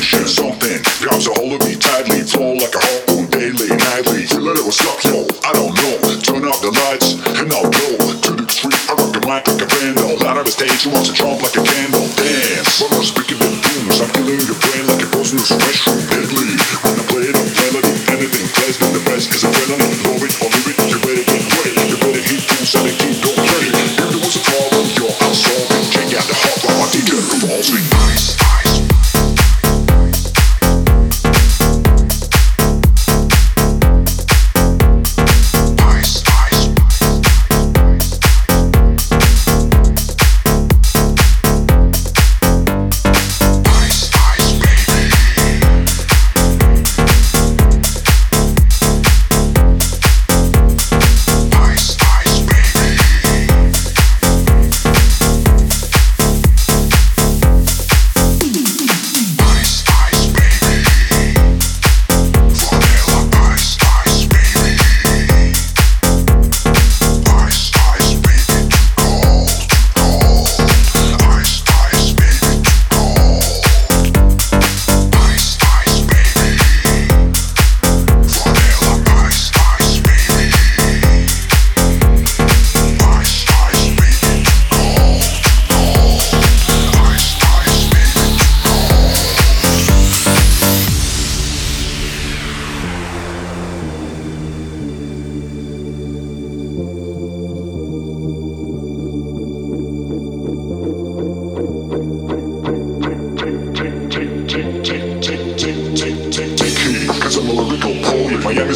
sensation or something grabs a hold of me tightly, flow like a harpoon daily, nightly. Feel it was stuck, yo. I don't know. Turn off the lights and I'll go to the street. I rock the mic like a vandal. Out of the stage, you want to jump like a candle. Dance. When I'm speaking them booms, I'm killing your brain like a poisonous mushroom. Deadly. When I play it, I'm melody. Anything plays, but the best is a.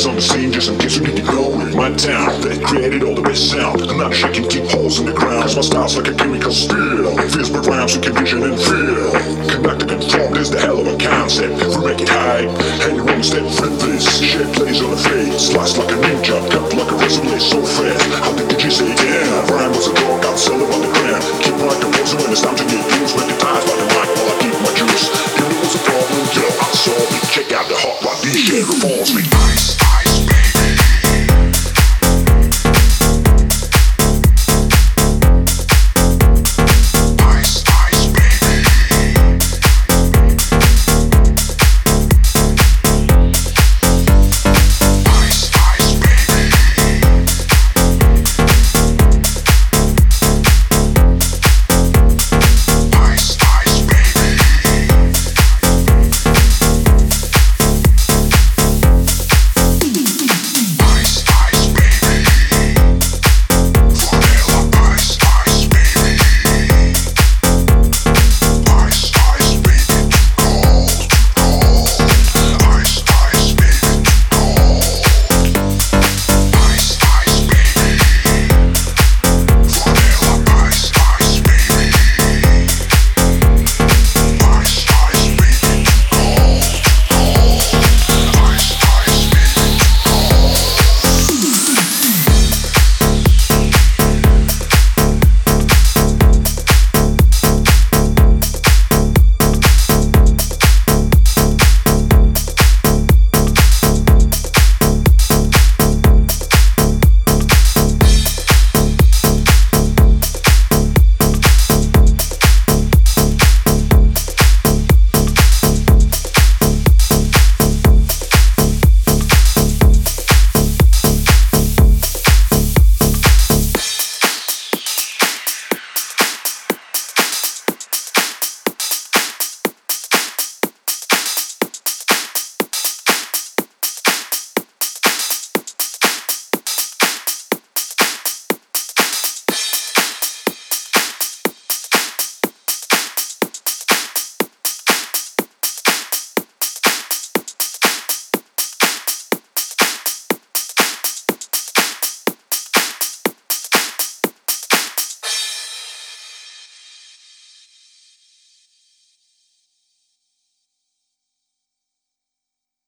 on the scene just in case you need to go. My town, they created all the best sound. I'm not shaking deep holes in the ground. Cause my style's like a chemical steel. It feels with rhymes with condition and feel. Connected and to is the hell of a concept. We make it hype, and you won't step with this. Shit plays on the fade, slice like a ninja, cut like a resume so fast. How did you say, yeah, rhyme was a dog, I'll sell him on the ground. Keep on composing when it's time to get used. Recognize by the mic while I keep my juice.